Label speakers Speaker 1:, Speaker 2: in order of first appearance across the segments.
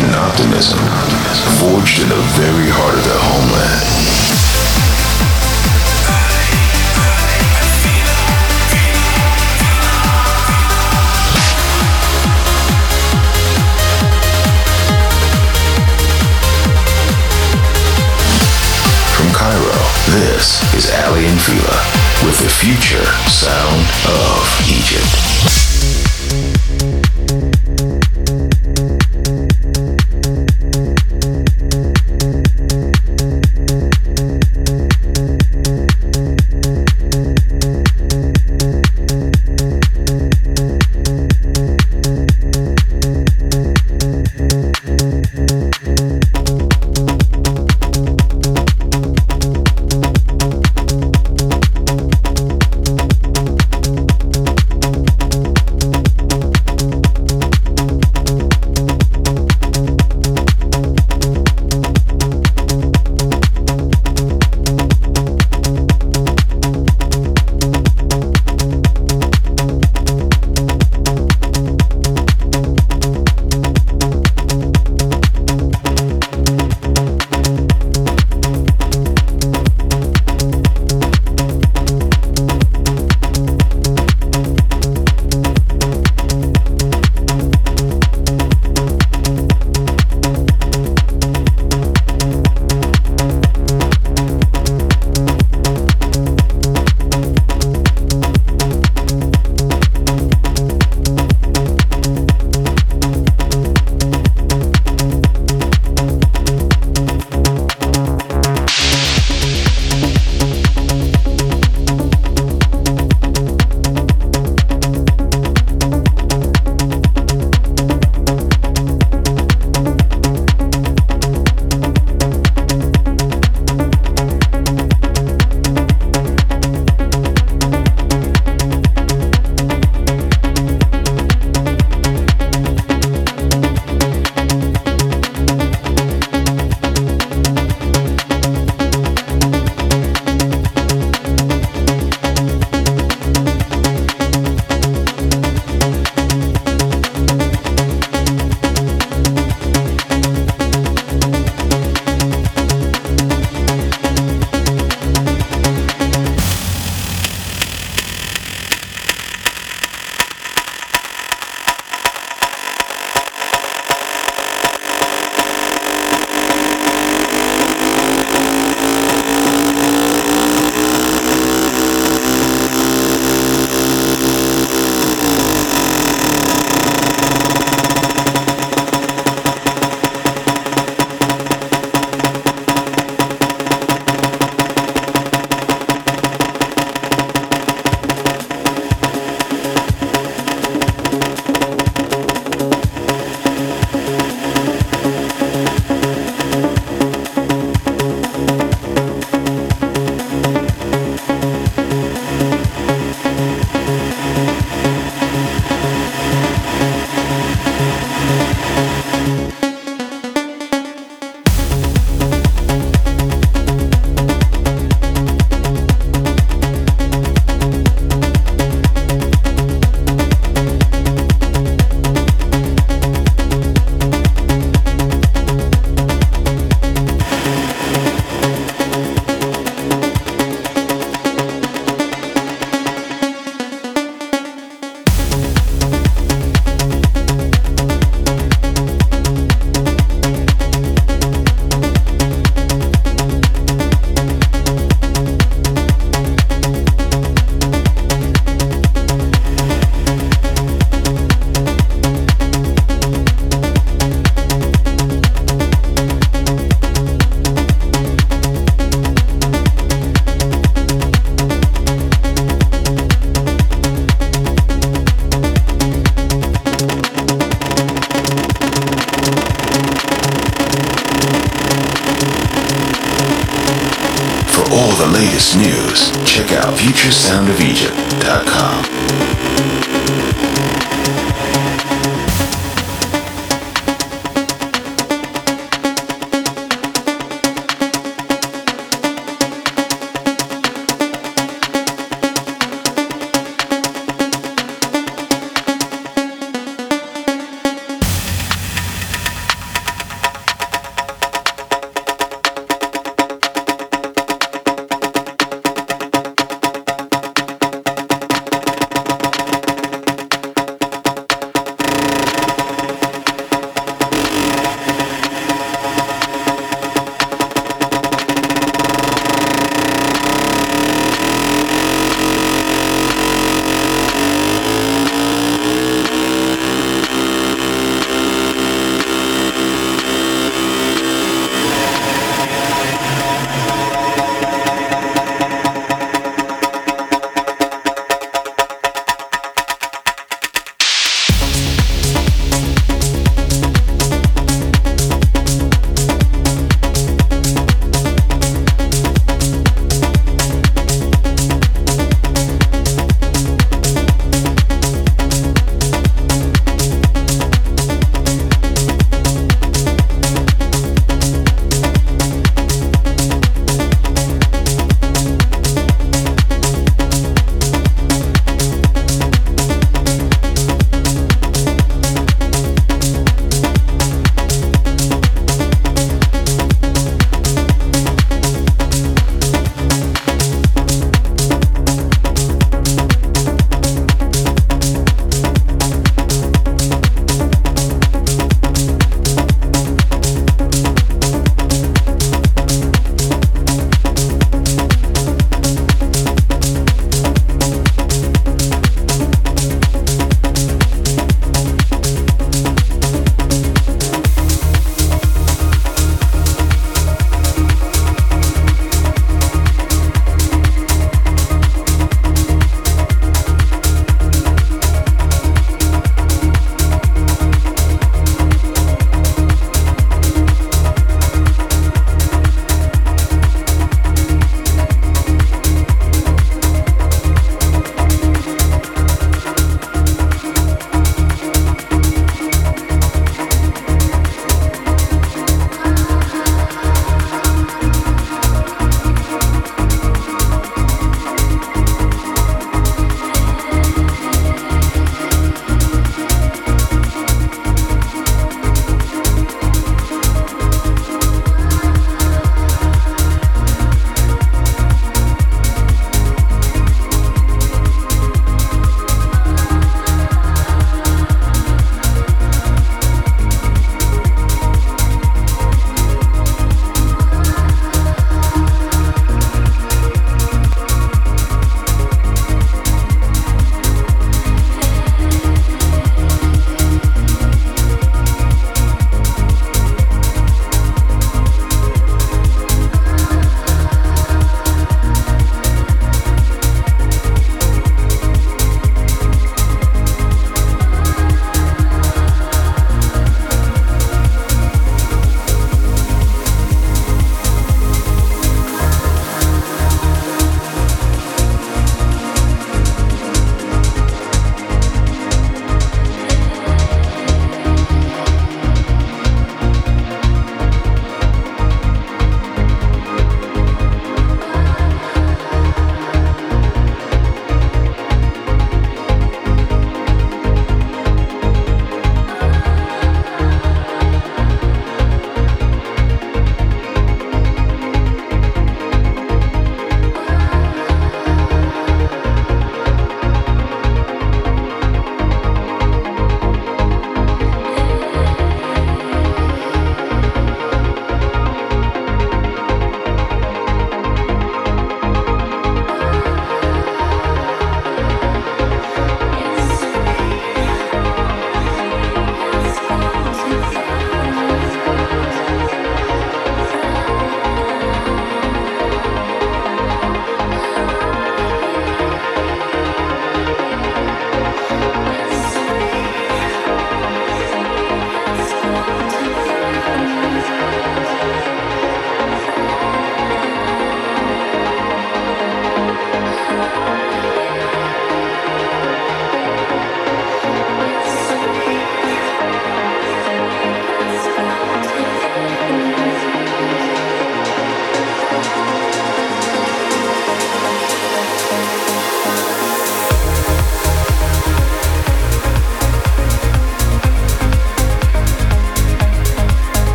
Speaker 1: and optimism, forged in the very heart of their homeland. From Cairo, this is Aly and Fila with the future sound of Egypt.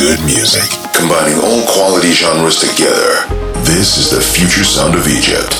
Speaker 1: Good music. Combining all quality genres together. This is the future sound of Egypt.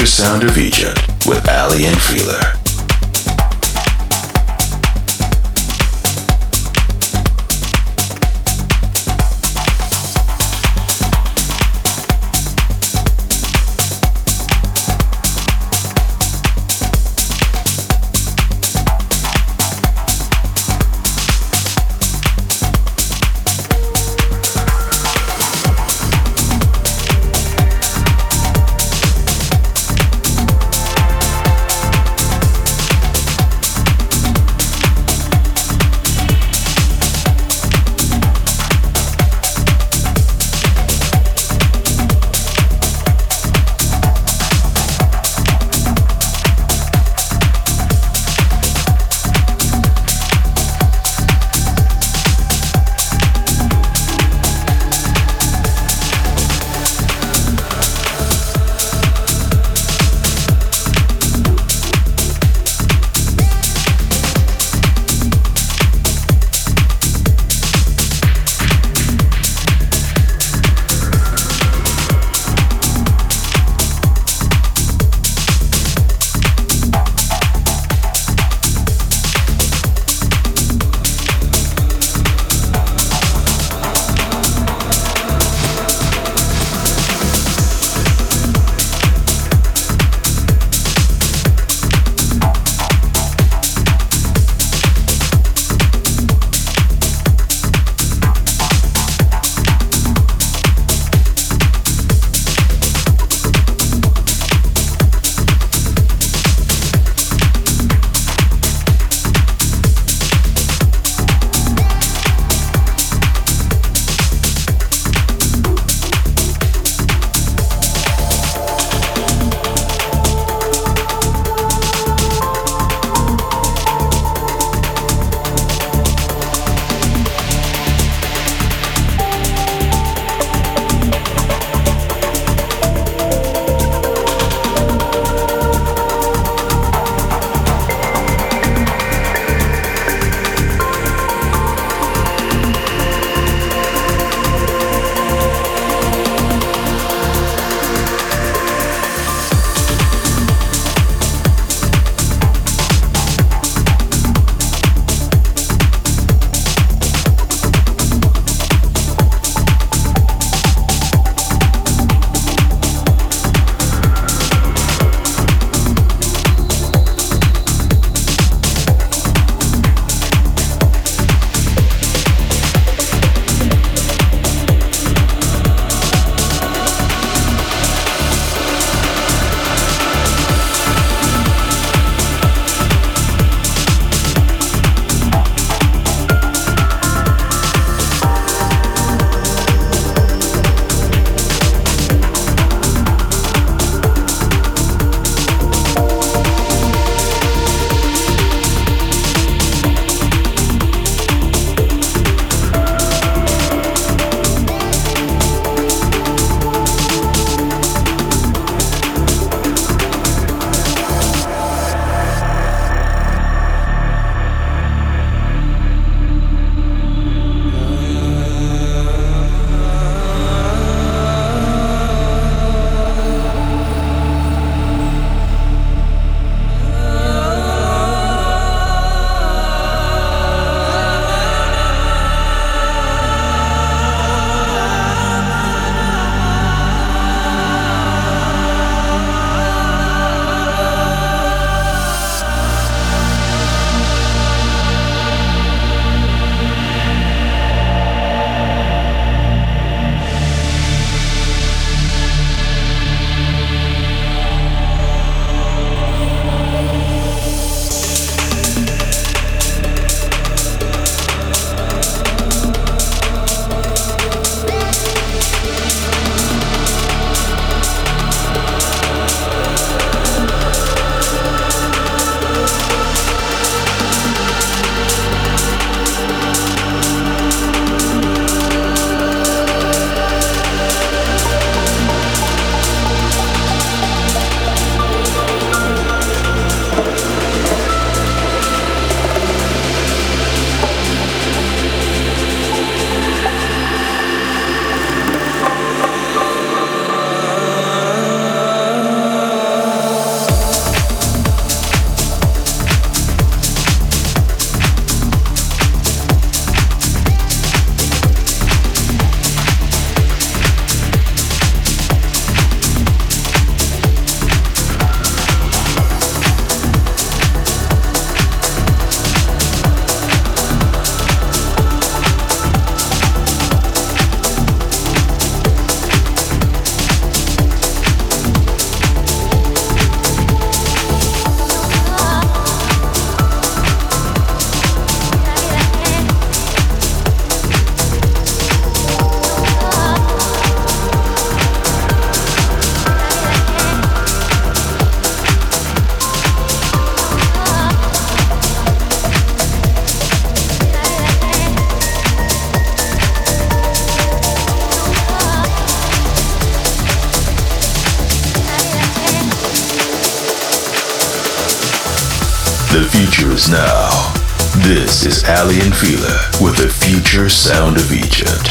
Speaker 1: Future sound of Egypt with Aly and Fila. Sound of Egypt.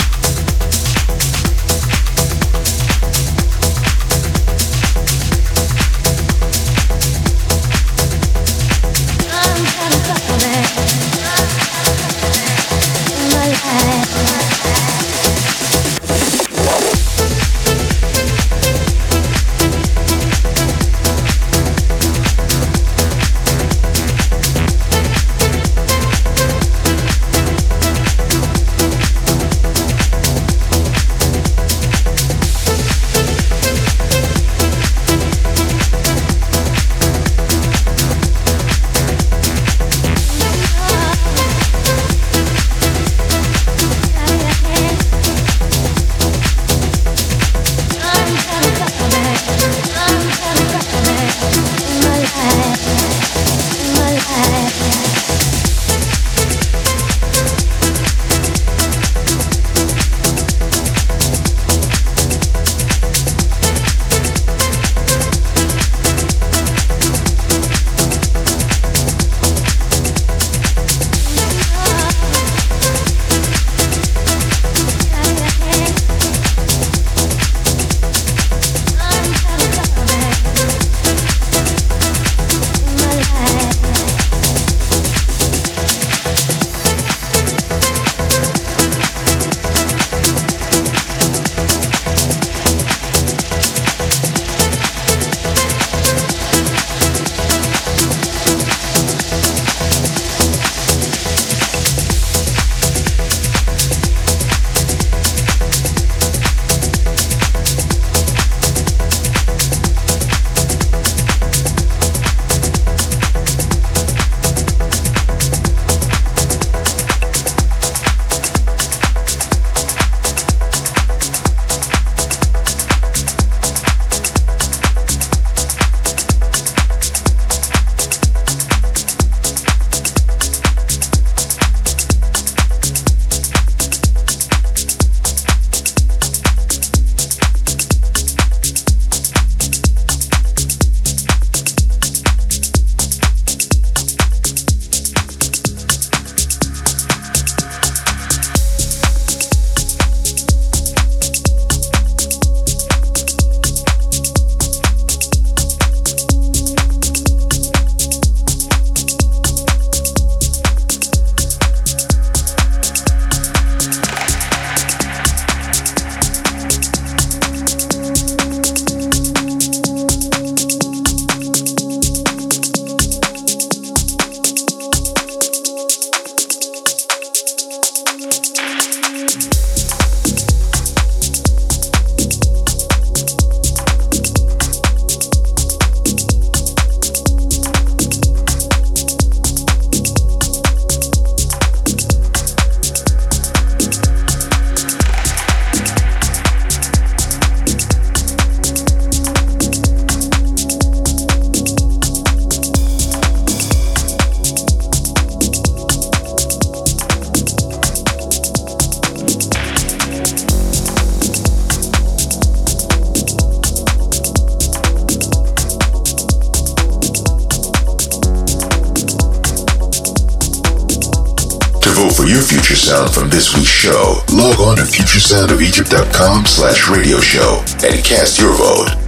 Speaker 1: futuresoundofegypt.com slash radio show and cast your vote.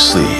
Speaker 1: Future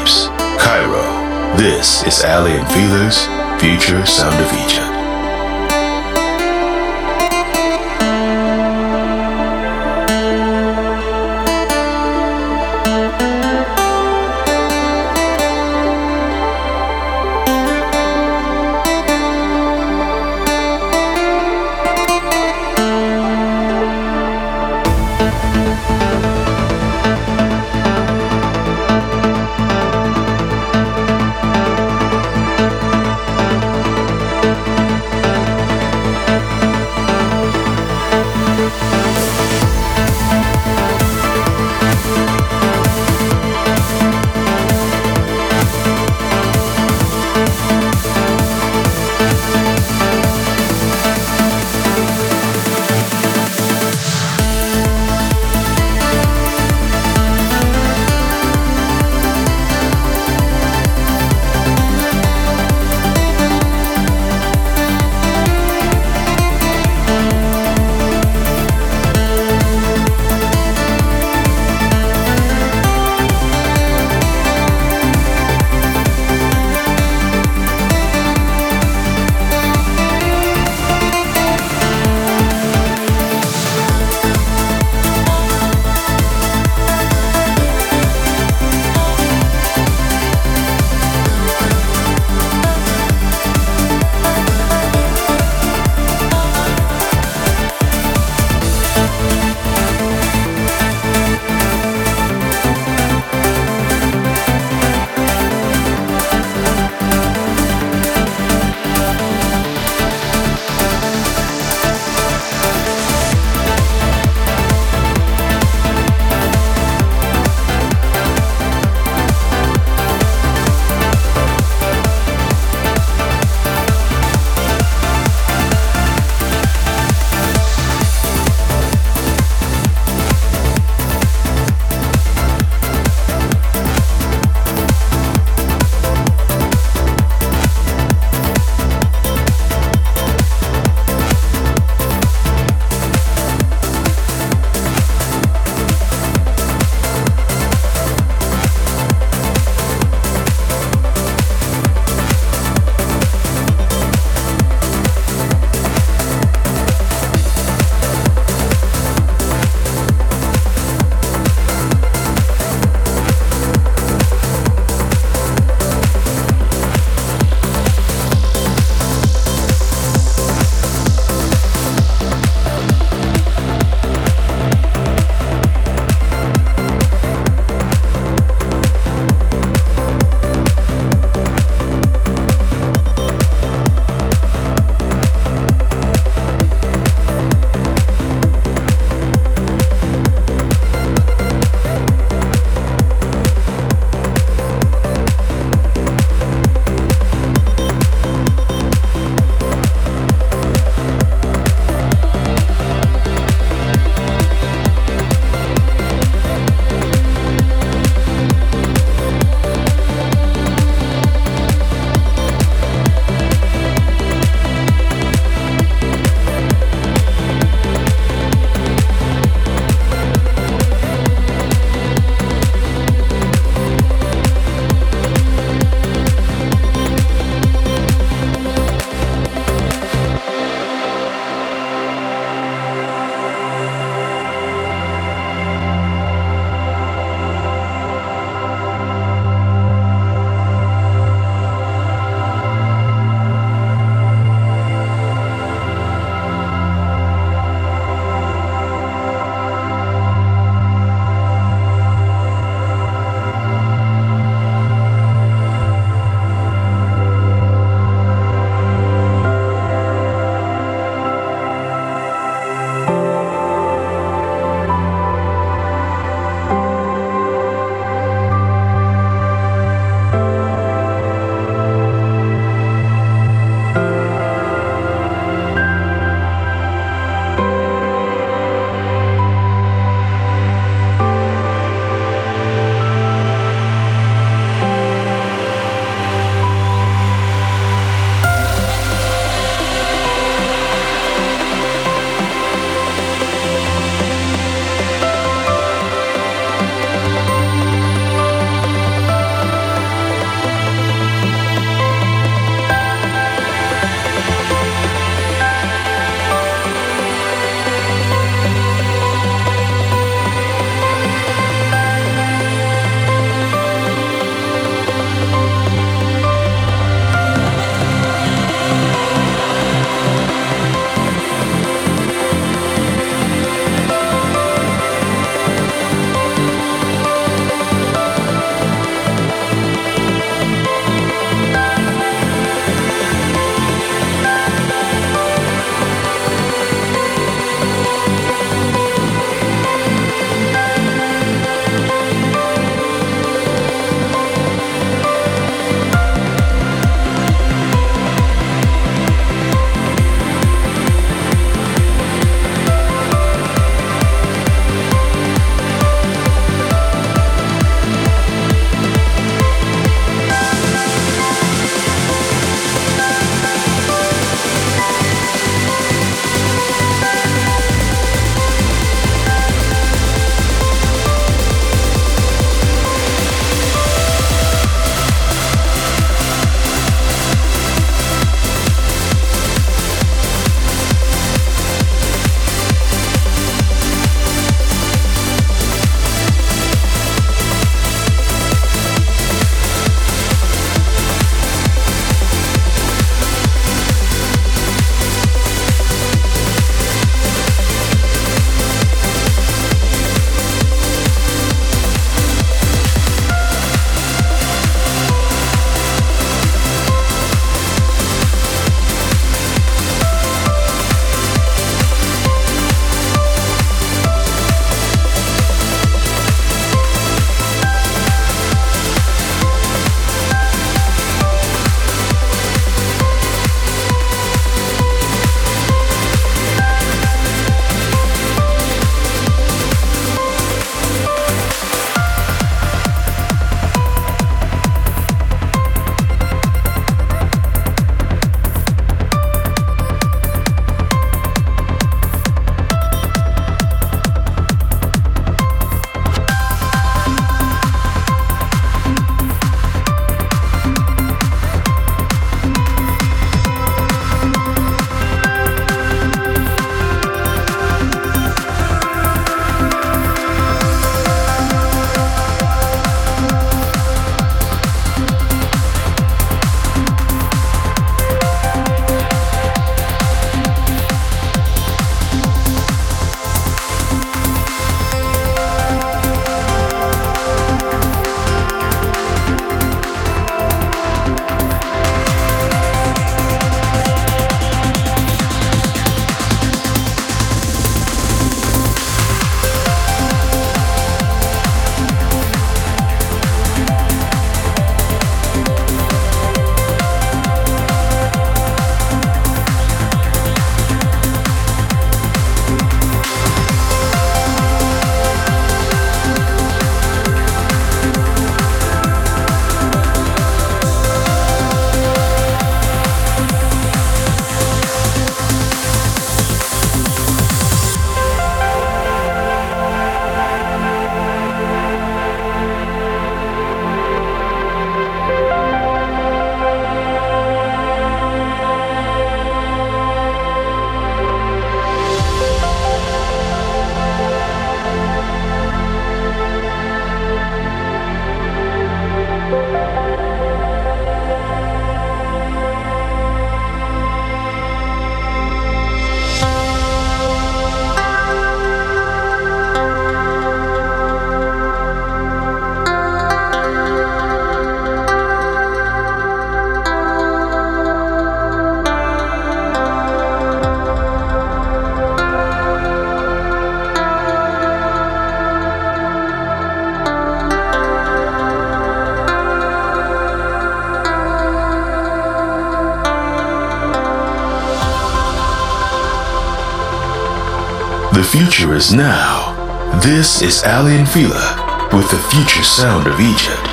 Speaker 1: future is now. This is Aly and Fila with the future sound of Egypt.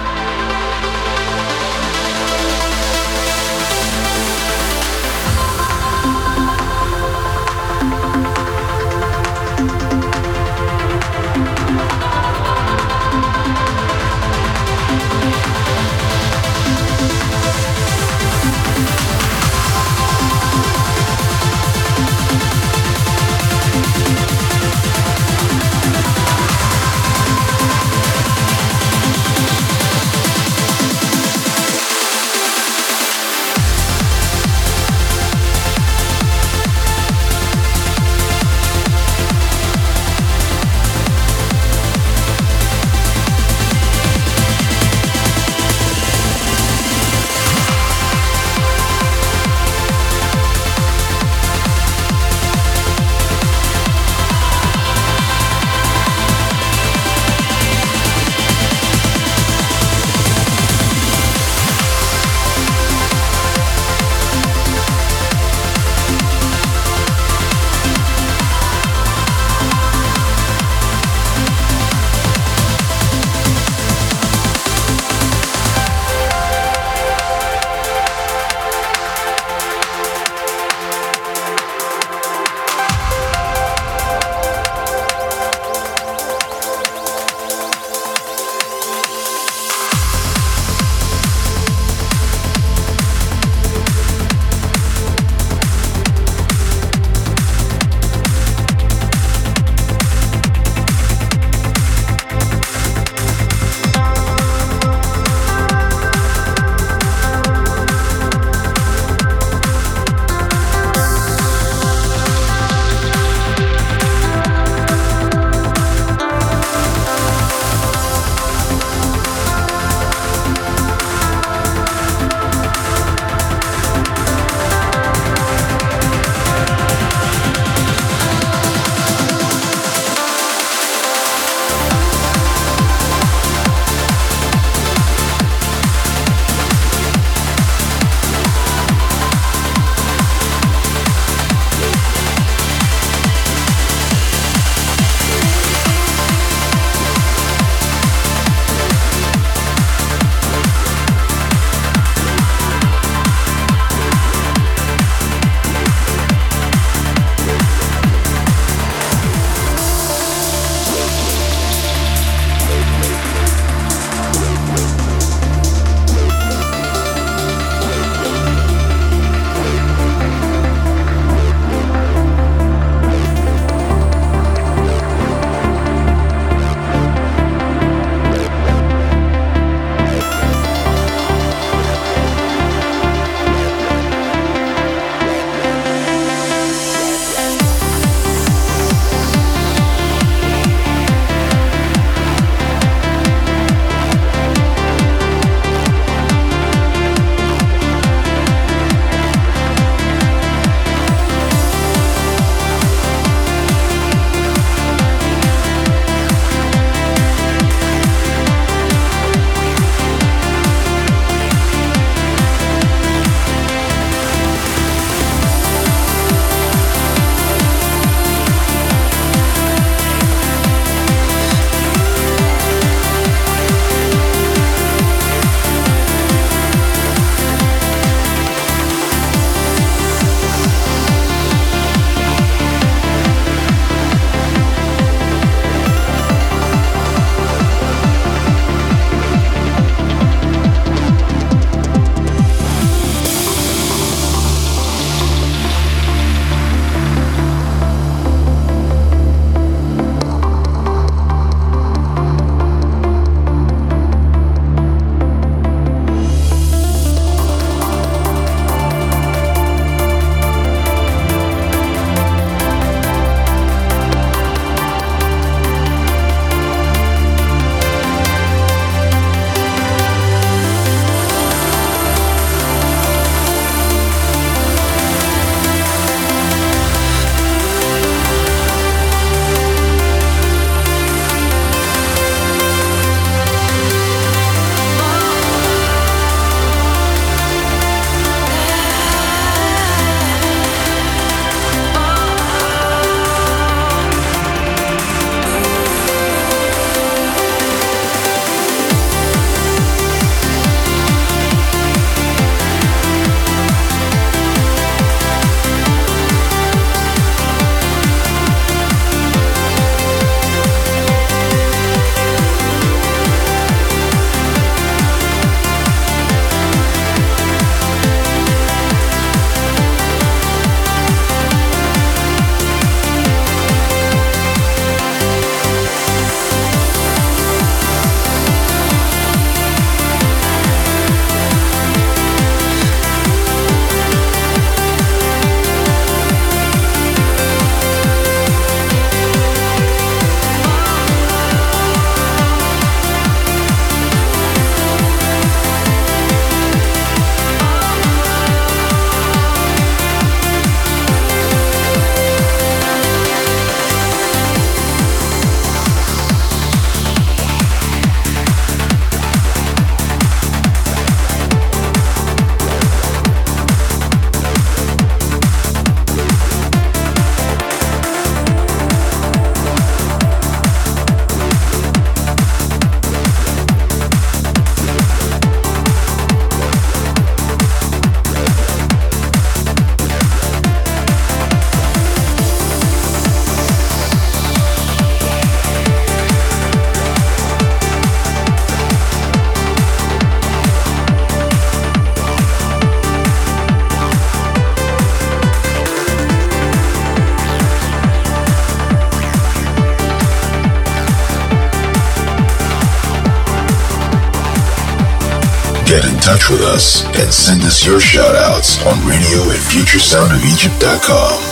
Speaker 1: Us and send us your shoutouts on radio at futuresoundofegypt.com.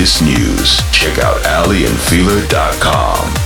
Speaker 2: latest news, check out
Speaker 1: alyandfila.com.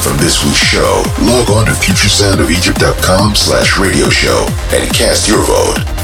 Speaker 1: from this week's show, log on to futuresoundofegypt.com slash radio show and cast your vote.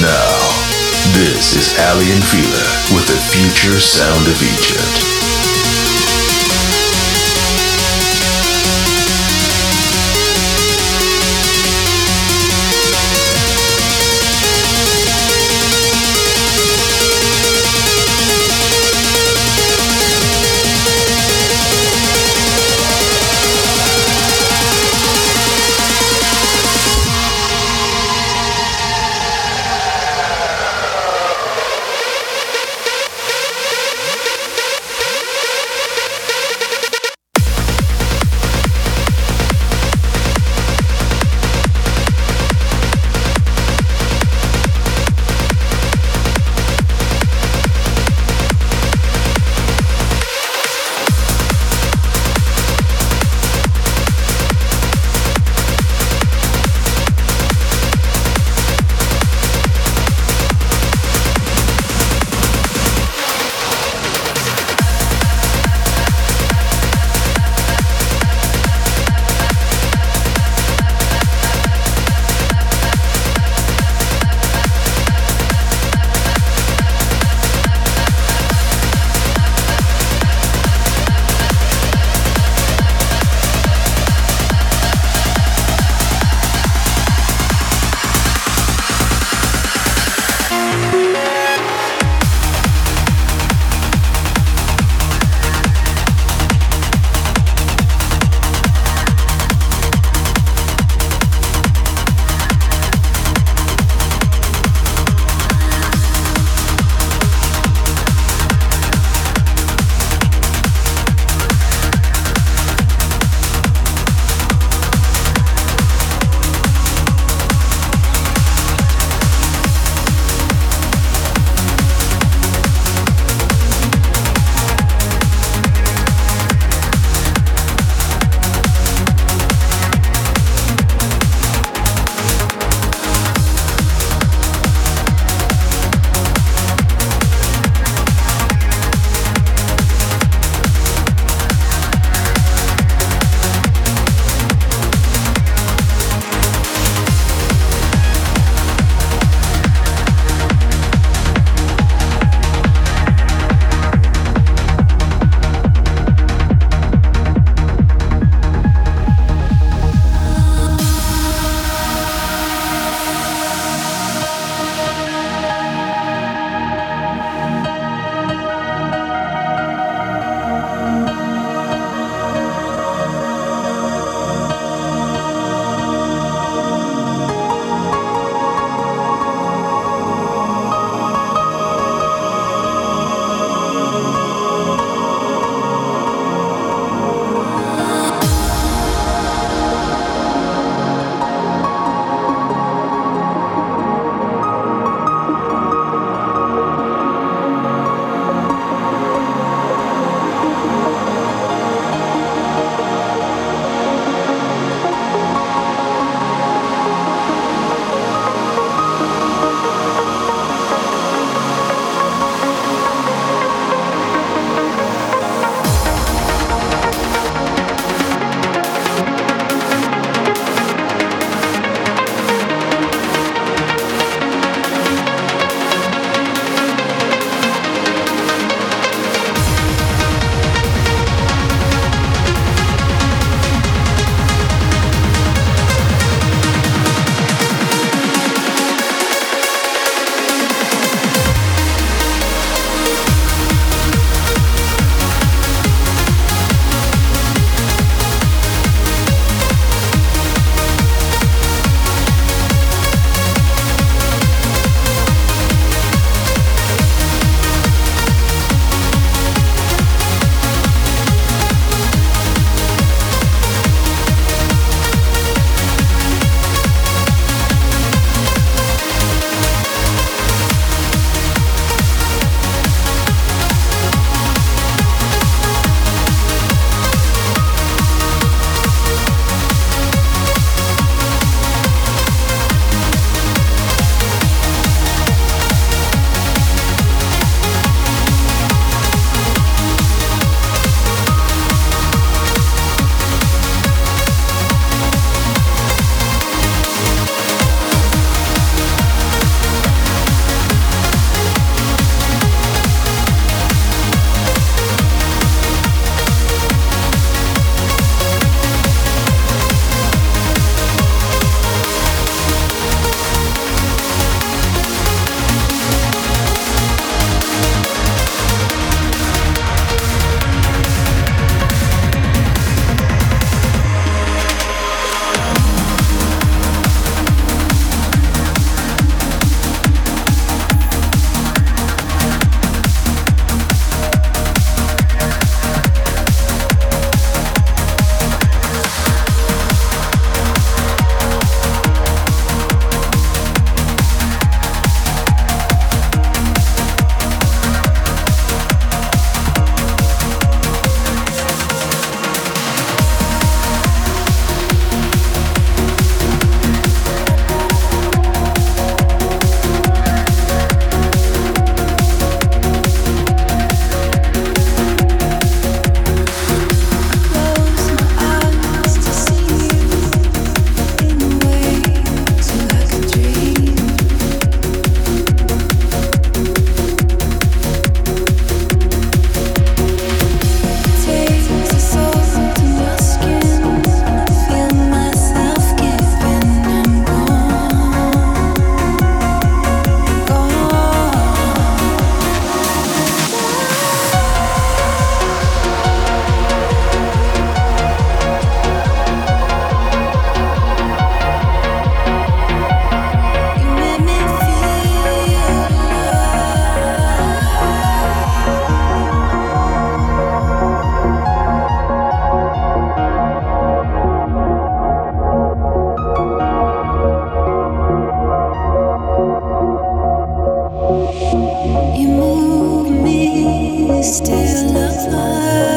Speaker 1: Now. This is Aly and Fila with the future sound of Egypt.
Speaker 3: Now that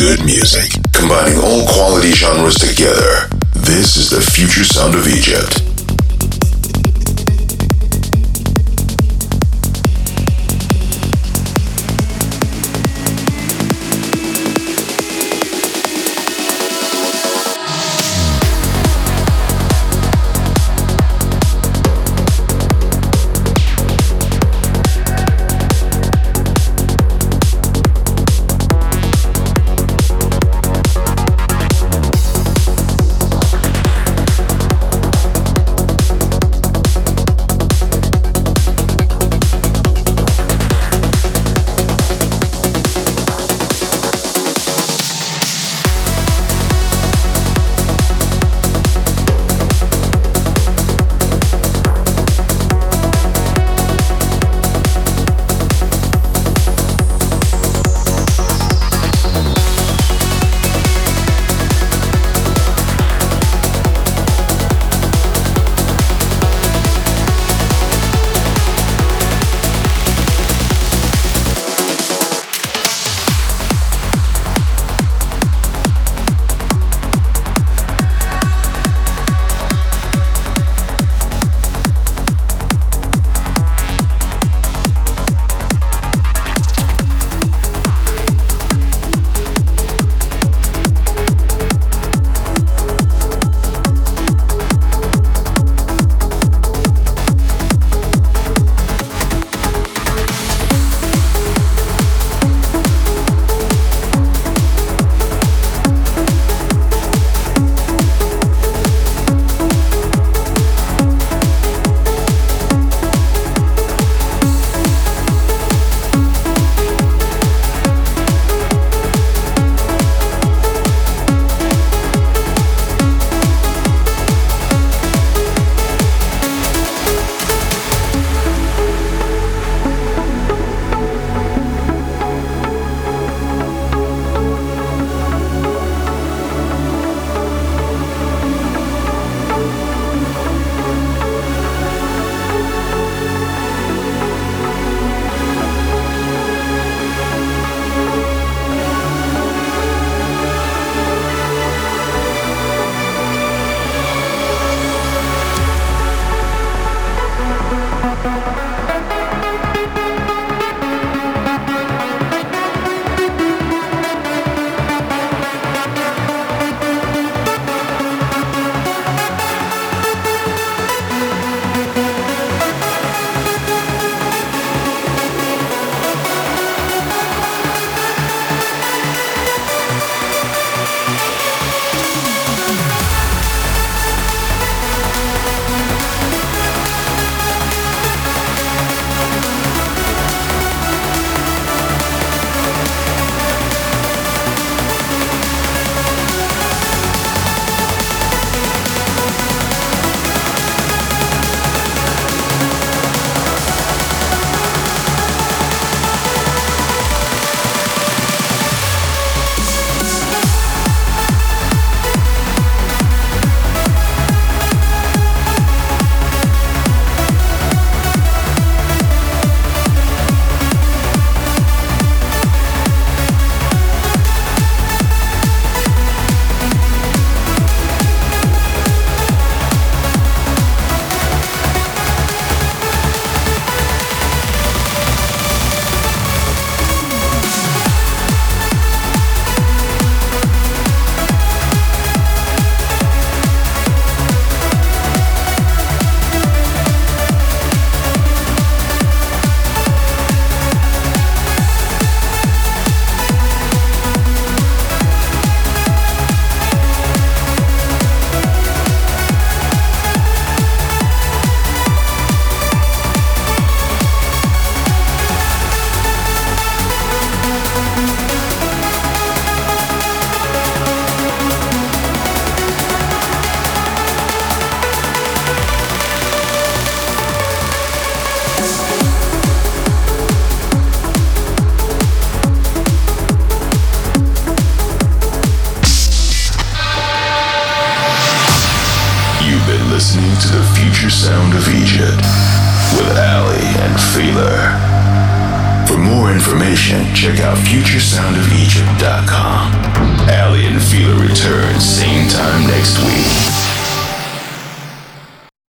Speaker 1: good music, combining all quality genres together. This is the future sound of Egypt.